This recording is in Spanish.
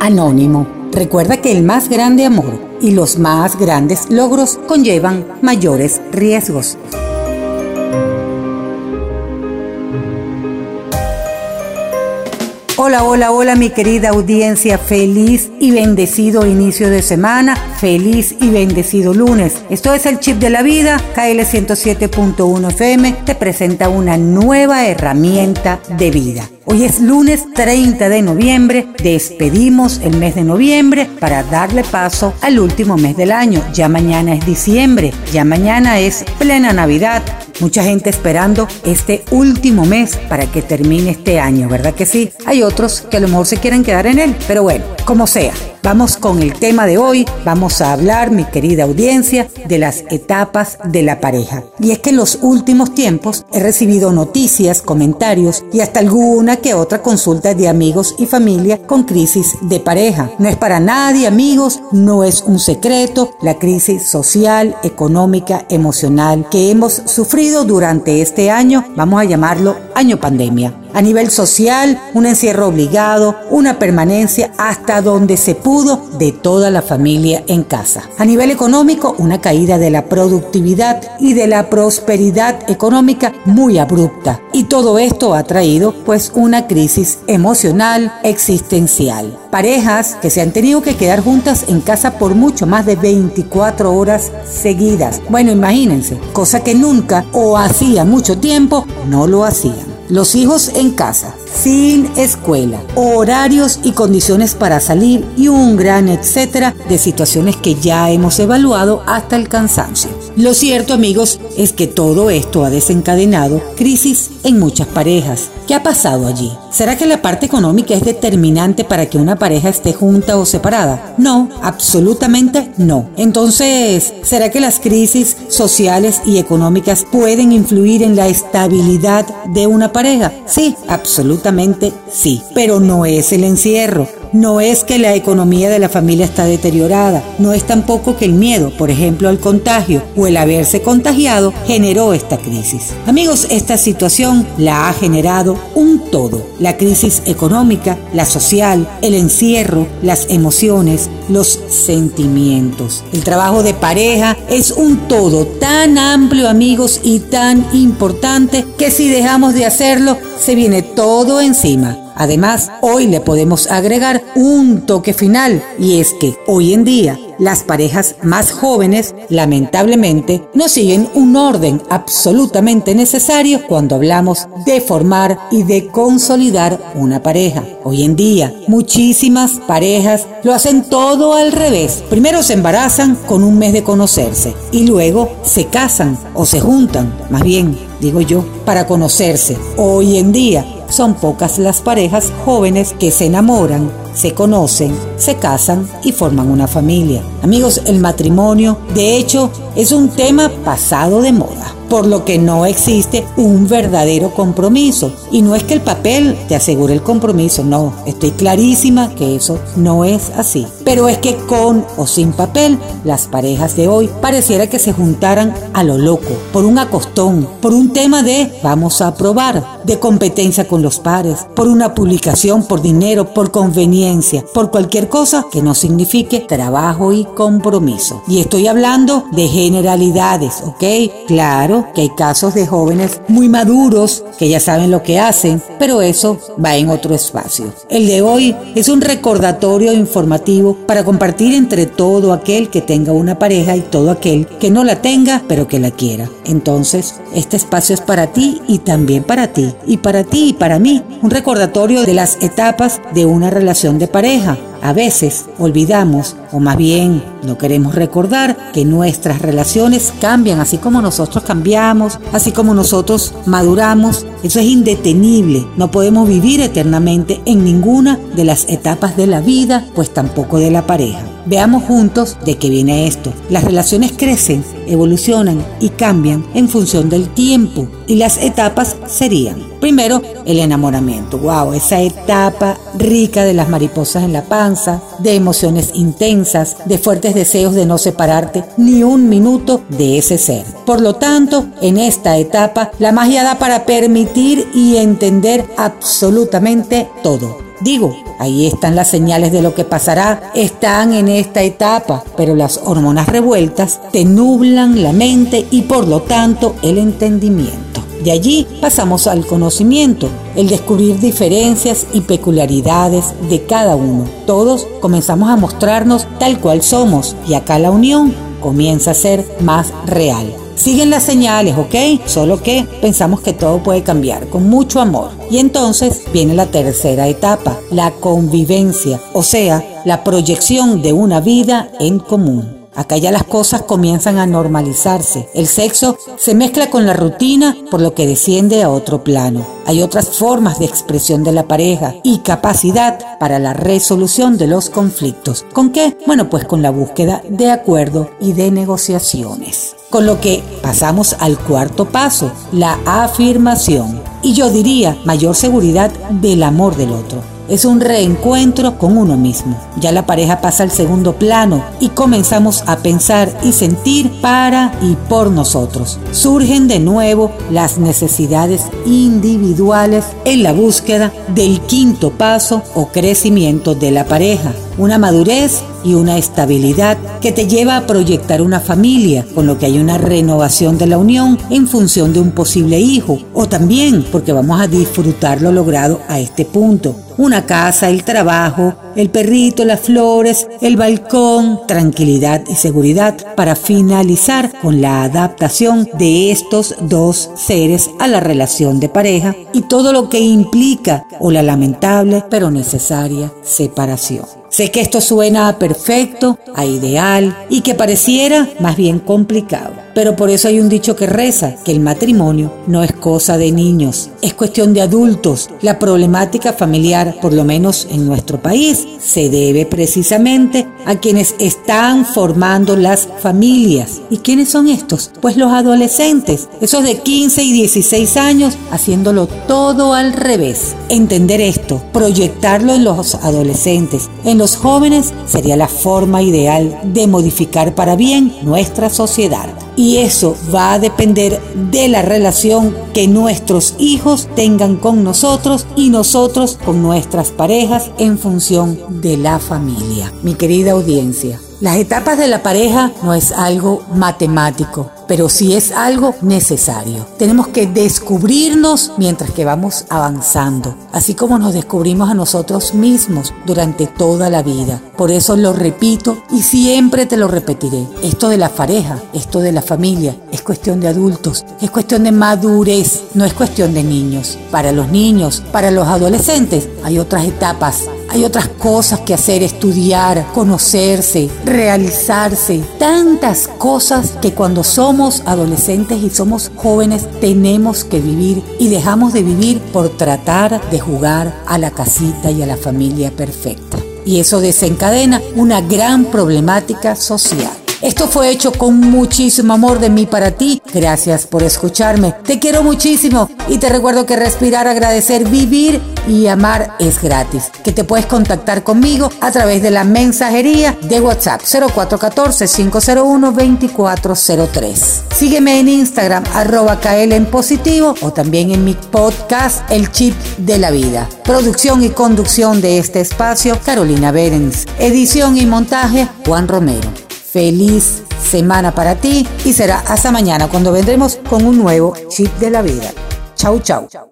Anónimo. Recuerda que el más grande amor y los más grandes logros conllevan mayores riesgos. Hola, hola, hola mi querida audiencia, feliz y bendecido inicio de semana, feliz y bendecido lunes. Esto es el chip de la vida, KL 107.1 FM te presenta una nueva herramienta de vida. Hoy es lunes 30 de noviembre, despedimos el mes de noviembre para darle paso al último mes del año. Ya mañana es diciembre, ya mañana es plena Navidad, Mucha gente esperando este último mes para que termine este año, ¿verdad que sí? Hay otros que a lo mejor se quieren quedar en él, pero bueno, como sea. Vamos con el tema de hoy. Vamos a hablar, mi querida audiencia, de las etapas de la pareja. Y es que en los últimos tiempos he recibido noticias, comentarios y hasta alguna que otra consulta de amigos y familia con crisis de pareja. No es para nadie, amigos, no es un secreto la crisis social, económica, emocional que hemos sufrido durante este año, vamos a llamarlo año pandemia. A nivel social, un encierro obligado, una permanencia hasta donde se pudo de toda la familia en casa. A nivel económico, una caída de la productividad y de la prosperidad económica muy abrupta. Y todo esto ha traído pues una crisis emocional existencial. Parejas que se han tenido que quedar juntas en casa por mucho más de 24 horas seguidas. Bueno, imagínense, cosa que nunca o hacía mucho tiempo no lo hacían. Los hijos en casa, sin escuela, horarios y condiciones para salir y un gran etcétera de situaciones que ya hemos evaluado hasta el cansancio. Lo cierto, amigos, es que todo esto ha desencadenado crisis en muchas parejas. ¿Qué ha pasado allí? ¿Será que la parte económica es determinante para que una pareja esté junta o separada? No, absolutamente no. Entonces, ¿será que las crisis sociales y económicas pueden influir en la estabilidad de una pareja? Sí, absolutamente sí. Pero no es el encierro no es que la economía de la familia está deteriorada, no es tampoco que el miedo, por ejemplo, al contagio o el haberse contagiado, generó esta crisis. Amigos, esta situación la ha generado un todo. La crisis económica, la social, el encierro, las emociones, los sentimientos. El trabajo de pareja es un todo tan amplio, amigos, y tan importante que si dejamos de hacerlo, se viene todo encima. Además, hoy le podemos agregar un toque final y es que hoy en día las parejas más jóvenes lamentablemente no siguen un orden absolutamente necesario cuando hablamos de formar y de consolidar una pareja. Hoy en día muchísimas parejas lo hacen todo al revés. Primero se embarazan con un mes de conocerse y luego se casan o se juntan, más bien digo yo, para conocerse. Hoy en día son pocas las parejas jóvenes que se enamoran, se conocen, se casan y forman una familia. Amigos, el matrimonio, de hecho, es un tema pasado de moda por lo que no existe un verdadero compromiso. Y no es que el papel te asegure el compromiso, no, estoy clarísima que eso no es así. Pero es que con o sin papel, las parejas de hoy pareciera que se juntaran a lo loco, por un acostón, por un tema de vamos a probar, de competencia con los pares, por una publicación, por dinero, por conveniencia, por cualquier cosa que no signifique trabajo y compromiso. Y estoy hablando de generalidades, ¿ok? Claro que hay casos de jóvenes muy maduros que ya saben lo que hacen, pero eso va en otro espacio. El de hoy es un recordatorio informativo para compartir entre todo aquel que tenga una pareja y todo aquel que no la tenga, pero que la quiera. Entonces, este espacio es para ti y también para ti, y para ti y para mí, un recordatorio de las etapas de una relación de pareja a veces olvidamos, o más bien no queremos recordar, que nuestras relaciones cambian, así como nosotros cambiamos, así como nosotros maduramos. Eso es indetenible. No podemos vivir eternamente en ninguna de las etapas de la vida, pues tampoco de la pareja. Veamos juntos de qué viene esto. Las relaciones crecen, evolucionan y cambian en función del tiempo y las etapas serían, primero, el enamoramiento. Wow, esa etapa rica de las mariposas en la panza, de emociones intensas, de fuertes deseos de no separarte ni un minuto de ese ser. Por lo tanto, en esta etapa, la magia da para permitir y entender absolutamente todo Digo, ahí están las señales de lo que pasará. Están en esta etapa, pero las hormonas revueltas te nublan la mente y por lo tanto el entendimiento. De allí pasamos al conocimiento, el descubrir diferencias y peculiaridades de cada uno. Todos comenzamos a mostrarnos tal cual somos y acá la unión comienza a ser más real. Siguen las señales, ¿ok? Solo que pensamos que todo puede cambiar con mucho amor. Y entonces viene la tercera etapa, la convivencia, o sea, la proyección de una vida en común. Acá ya las cosas comienzan a normalizarse. El sexo se mezcla con la rutina por lo que desciende a otro plano. Hay otras formas de expresión de la pareja y capacidad para la resolución de los conflictos. ¿Con qué? Bueno, pues con la búsqueda de acuerdo y de negociaciones. Con lo que pasamos al cuarto paso, la afirmación. Y yo diría mayor seguridad del amor del otro es un reencuentro con uno mismo. Ya la pareja pasa al segundo plano y comenzamos a pensar y sentir para y por nosotros. Surgen de nuevo las necesidades individuales en la búsqueda del quinto paso o crecimiento de la pareja una madurez y una estabilidad que te lleva a proyectar una familia, con lo que hay una renovación de la unión en función de un posible hijo, o también porque vamos a disfrutar lo logrado a este punto. Una casa, el trabajo, el perrito, las flores, el balcón, tranquilidad y seguridad para finalizar con la adaptación de estos dos seres a la relación de pareja y todo lo que implica o la lamentable pero necesaria separación. Sé que esto suena perfecto, a ideal y que pareciera más bien complicado. Pero por eso hay un dicho que reza, que el matrimonio no es cosa de niños, es cuestión de adultos. La problemática familiar, por lo menos en nuestro país, se debe precisamente a quienes están formando las familias. ¿Y quiénes son estos? Pues los adolescentes, esos de 15 y 16 años, haciéndolo todo al revés. Entender esto, proyectarlo en los adolescentes, en los jóvenes, sería la forma ideal de modificar para bien nuestra sociedad y eso va a depender de la relación que nuestros hijos tengan con nosotros y nosotros con nuestras parejas en función de la familia. Mi querida audiencia, las etapas de la pareja no es algo matemático pero sí es algo necesario. Tenemos que descubrirnos mientras que vamos avanzando, así como nos descubrimos a nosotros mismos durante toda la vida. Por eso lo repito y siempre te lo repetiré. Esto de la pareja, esto de la familia, es cuestión de adultos, es cuestión de madurez, no es cuestión de niños. Para los niños, para los adolescentes, hay otras etapas hay otras cosas que hacer, estudiar, conocerse, realizarse, tantas cosas que cuando somos adolescentes y somos jóvenes tenemos que vivir y dejamos de vivir por tratar de jugar a la casita y a la familia perfecta. Y eso desencadena una gran problemática social. Esto fue hecho con muchísimo amor de mí para ti. Gracias por escucharme. Te quiero muchísimo y te recuerdo que respirar, agradecer, vivir y amar es gratis. Que te puedes contactar conmigo a través de la mensajería de WhatsApp 0414-501-2403. Sígueme en Instagram arroba KL en positivo o también en mi podcast El Chip de la Vida. Producción y conducción de este espacio Carolina Berens. Edición y montaje Juan Romero. Feliz semana para ti y será hasta mañana cuando vendremos con un nuevo chip de la vida. Chau, chau.